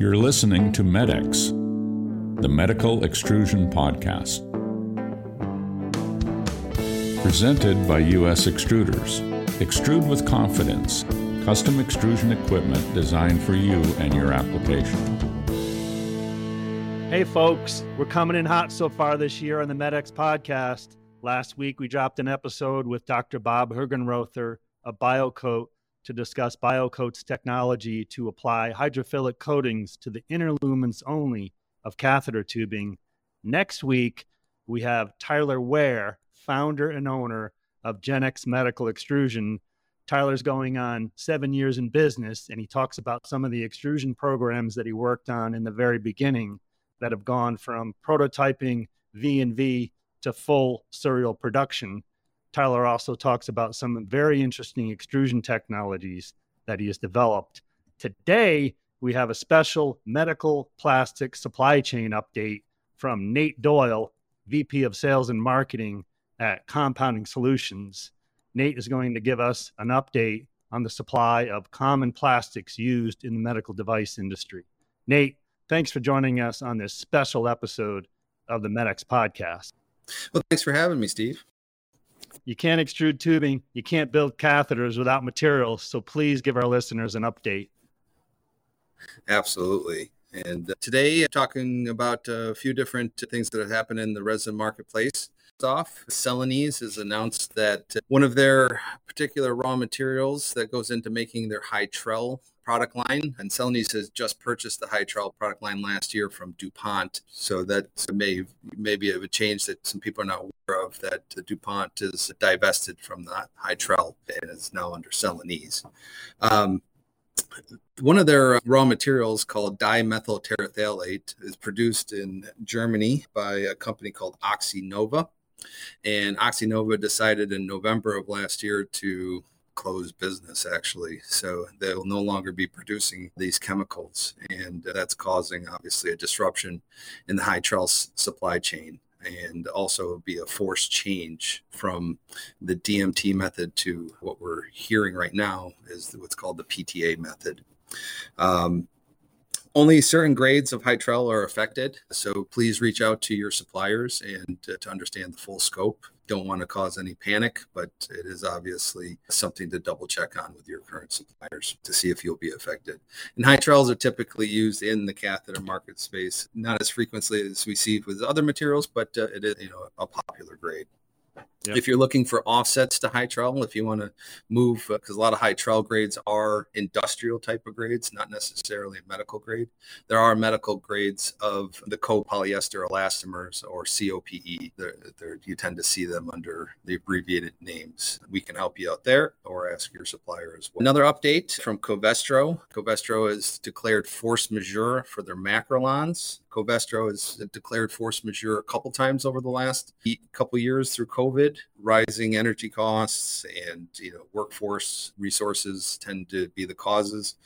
You're listening to MEDX, the Medical Extrusion Podcast. Presented by U.S. Extruders. Extrude with confidence. Custom extrusion equipment designed for you and your application. Hey, folks, we're coming in hot so far this year on the MEDX podcast. Last week, we dropped an episode with Dr. Bob Hergenrother of BioCoat to discuss BioCoat's technology to apply hydrophilic coatings to the inner lumens only of catheter tubing. Next week, we have Tyler Ware, founder and owner of Genex Medical Extrusion. Tyler's going on seven years in business, and he talks about some of the extrusion programs that he worked on in the very beginning that have gone from prototyping V and V to full serial production. Tyler also talks about some very interesting extrusion technologies that he has developed. Today, we have a special medical plastic supply chain update from Nate Doyle, VP of Sales and Marketing at Compounding Solutions. Nate is going to give us an update on the supply of common plastics used in the medical device industry. Nate, thanks for joining us on this special episode of the MEDX podcast. Well, thanks for having me, Steve. You can't extrude tubing, you can't build catheters without materials. So please give our listeners an update. Absolutely. And uh, today, talking about a few different things that have happened in the resin marketplace. Off, Celanese has announced that one of their particular raw materials that goes into making their Hytrel product line. And Celanese has just purchased the Hytrel product line last year from DuPont. So that may maybe a change that some people are not aware of that DuPont is divested from the Hytrel and is now under Celanese. Um, one of their raw materials called dimethyl terephthalate is produced in Germany by a company called Oxxynova. And Oxxynova decided in November of last year to close business actually so they'll no longer be producing these chemicals and that's causing obviously a disruption in the high Hytrel supply chain and also be a forced change from the DMT method to what we're hearing right now is what's called the PTA method. Um, only certain grades of Hytrel are affected, so please reach out to your suppliers and to, to understand the full scope. Don't want to cause any panic, but it is obviously something to double check on with your current suppliers to see if you'll be affected. And Hytrels are typically used in the catheter market space, not as frequently as we see with other materials, but uh, it is you know a popular grade. Yep. If you're looking for offsets to Hytrel, if you want to move, because uh, a lot of Hytrel grades are industrial type of grades, not necessarily medical grade. There are medical grades of the copolyester elastomers or COPE. They're, they're, you tend to see them under the abbreviated names. We can help you out there or ask your supplier as well. Another update from Covestro. Covestro has declared force majeure for their Makrolons. Covestro has declared force majeure a couple times over the last couple years through COVID. Rising energy costs and you know workforce resources tend to be the causes.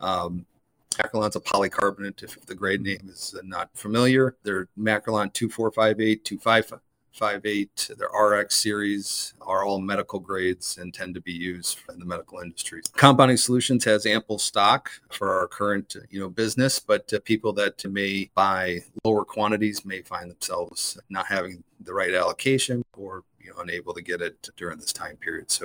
Um, Makrolon's a polycarbonate. If the grade name is not familiar, they're Macrolon 2458, 255 Five their RX series are all medical grades and tend to be used in the medical industry. Compounding Solutions has ample stock for our current, you know, business, but uh, people that may buy lower quantities may find themselves not having the right allocation or you know, unable to get it during this time period. So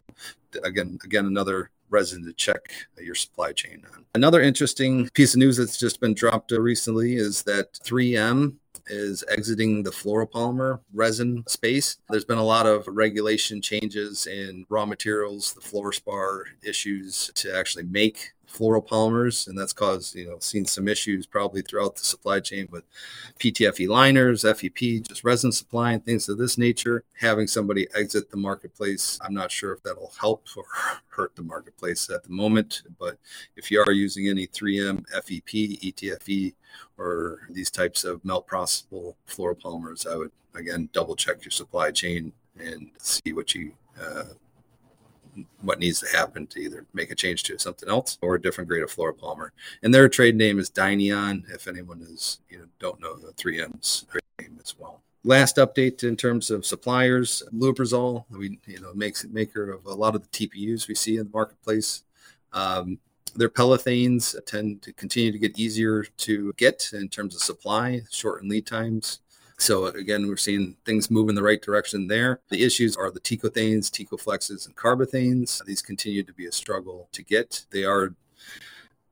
again, again, another resin to check uh, your supply chain on. Another interesting piece of news that's just been dropped uh, recently is that 3M is exiting the fluoropolymer resin space. There's been a lot of regulation changes in raw materials, the fluorspar issues to actually make fluoropolymers, and that's caused you know seen some issues probably throughout the supply chain with PTFE liners, FEP, just resin supply and things of this nature. Having somebody exit the marketplace, I'm not sure if that'll help or hurt the marketplace at the moment. But if you are using any 3M, FEP, ETFE, or these types of melt processable fluoropolymers, I would again double check your supply chain and see what you uh, what needs to happen to either make a change to something else or a different grade of fluoropolymer. And their trade name is Dyneon. If anyone is you know don't know the 3M's trade name as well. Last update in terms of suppliers, Lubrizol, we you know makes maker of a lot of the TPUs we see in the marketplace. Um, their Pellethanes tend to continue to get easier to get in terms of supply, shorten lead times. So again, we're seeing things move in the right direction there. The issues are the Tecothanes, Tecoflexes, and Carbothanes. These continue to be a struggle to get. They are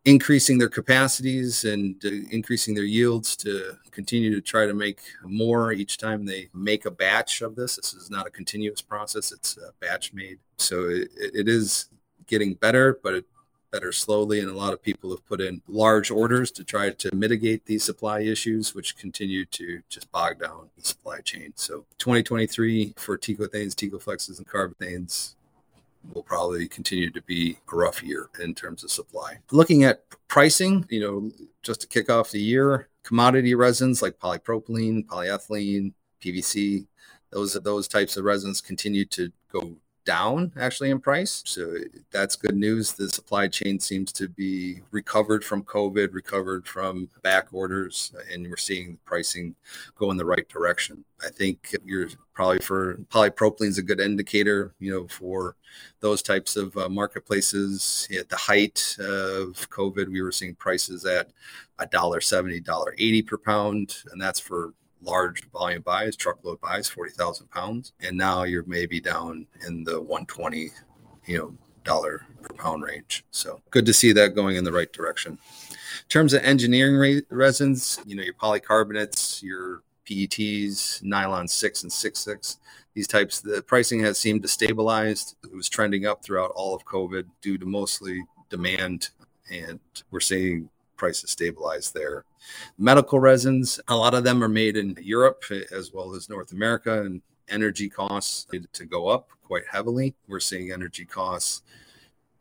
increasing their capacities and uh, increasing their yields to continue to try to make more each time they make a batch of this. This is not a continuous process, it's batch made. So it, it is getting better, but it better slowly. And a lot of people have put in large orders to try to mitigate these supply issues, which continue to just bog down the supply chain. So 2023 for Tecothanes, Tecoflexes, and Carbothanes will probably continue to be a rough year in terms of supply. Looking at pricing, you know, just to kick off the year, commodity resins like polypropylene, polyethylene, PVC, those those types of resins continue to go down actually in price. So that's good news. The supply chain seems to be recovered from COVID, recovered from back orders, and we're seeing the pricing go in the right direction. I think you're probably for polypropylene is a good indicator, you know, for those types of uh, marketplaces. At the height of COVID, we were seeing prices at a dollar seventy, dollar eighty per pound, and that's for large volume buys, truckload buys, 40,000 pounds. And now you're maybe down in the 120, you know, dollar per pound range. So good to see that going in the right direction. In terms of engineering resins, you know, your polycarbonates, your PETs, nylon 6 and 6.6, these types, the pricing has seemed to stabilize. It was trending up throughout all of COVID due to mostly demand. And we're seeing prices stabilize there. Medical resins, a lot of them are made in Europe as well as North America, and energy costs to go up quite heavily. We're seeing energy costs,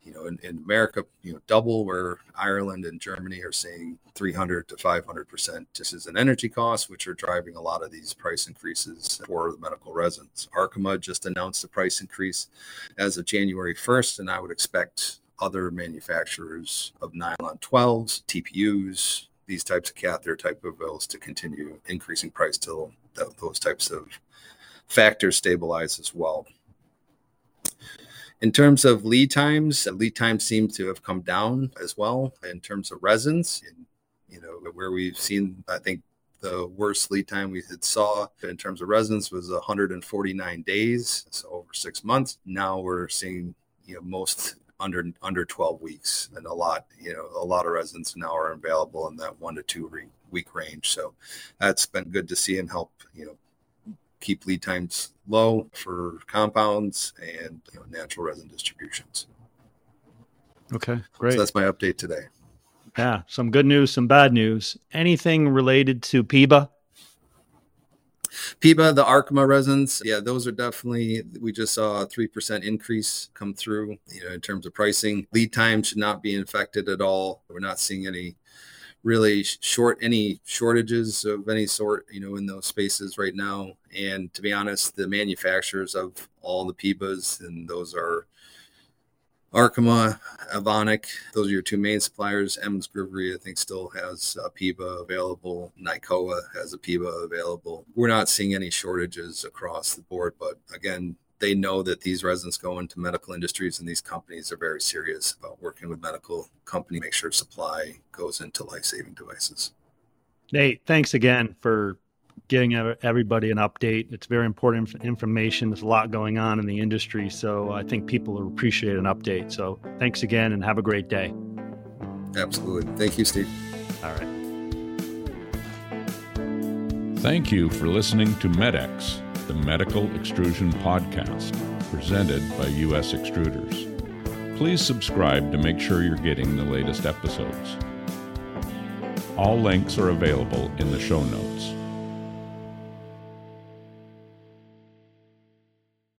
you know, in, in America, you know, double where Ireland and Germany are seeing 300 to 500 percent just as an energy cost, which are driving a lot of these price increases for the medical resins. Arkema just announced a price increase as of January 1st, and I would expect other manufacturers of nylon 12s, TPUs, these types of catheter type of bills to continue increasing price till those types of factors stabilize as well. In terms of lead times, lead times seem to have come down as well in terms of resins. you know, where we've seen, I think the worst lead time we had saw in terms of resins was 149 days, so over six months. Now we're seeing you know most under under 12 weeks and a lot you know a lot of residents now are available in that one to two re- week range. So that's been good to see and help you know keep lead times low for compounds and you know, natural resin distributions. Okay great. so that's my update today. Yeah some good news some bad news. Anything related to PEBA PEBA, the Arkema resins, yeah, those are definitely, we just saw a 3% increase come through, you know, in terms of pricing. Lead time should not be affected at all. We're not seeing any really short any shortages of any sort you know in those spaces right now and to be honest the manufacturers of all the PEBAs and those are Arkema, Evonik, those are your two main suppliers. EMS-Grivory, I think, still has a PEBA available. Nycoa has a PEBA available. We're not seeing any shortages across the board, but again, they know that these resins go into medical industries and these companies are very serious about working with medical companies make sure supply goes into life-saving devices. Nate, thanks again for getting everybody an update. It's very important information. There's a lot going on in the industry, so I think people will appreciate an update. So thanks again, and have a great day. Absolutely. Thank you, Steve. All right. Thank you for listening to MEDX, the Medical Extrusion Podcast, presented by U.S. Extruders. Please subscribe to make sure you're getting the latest episodes. All links are available in the show notes.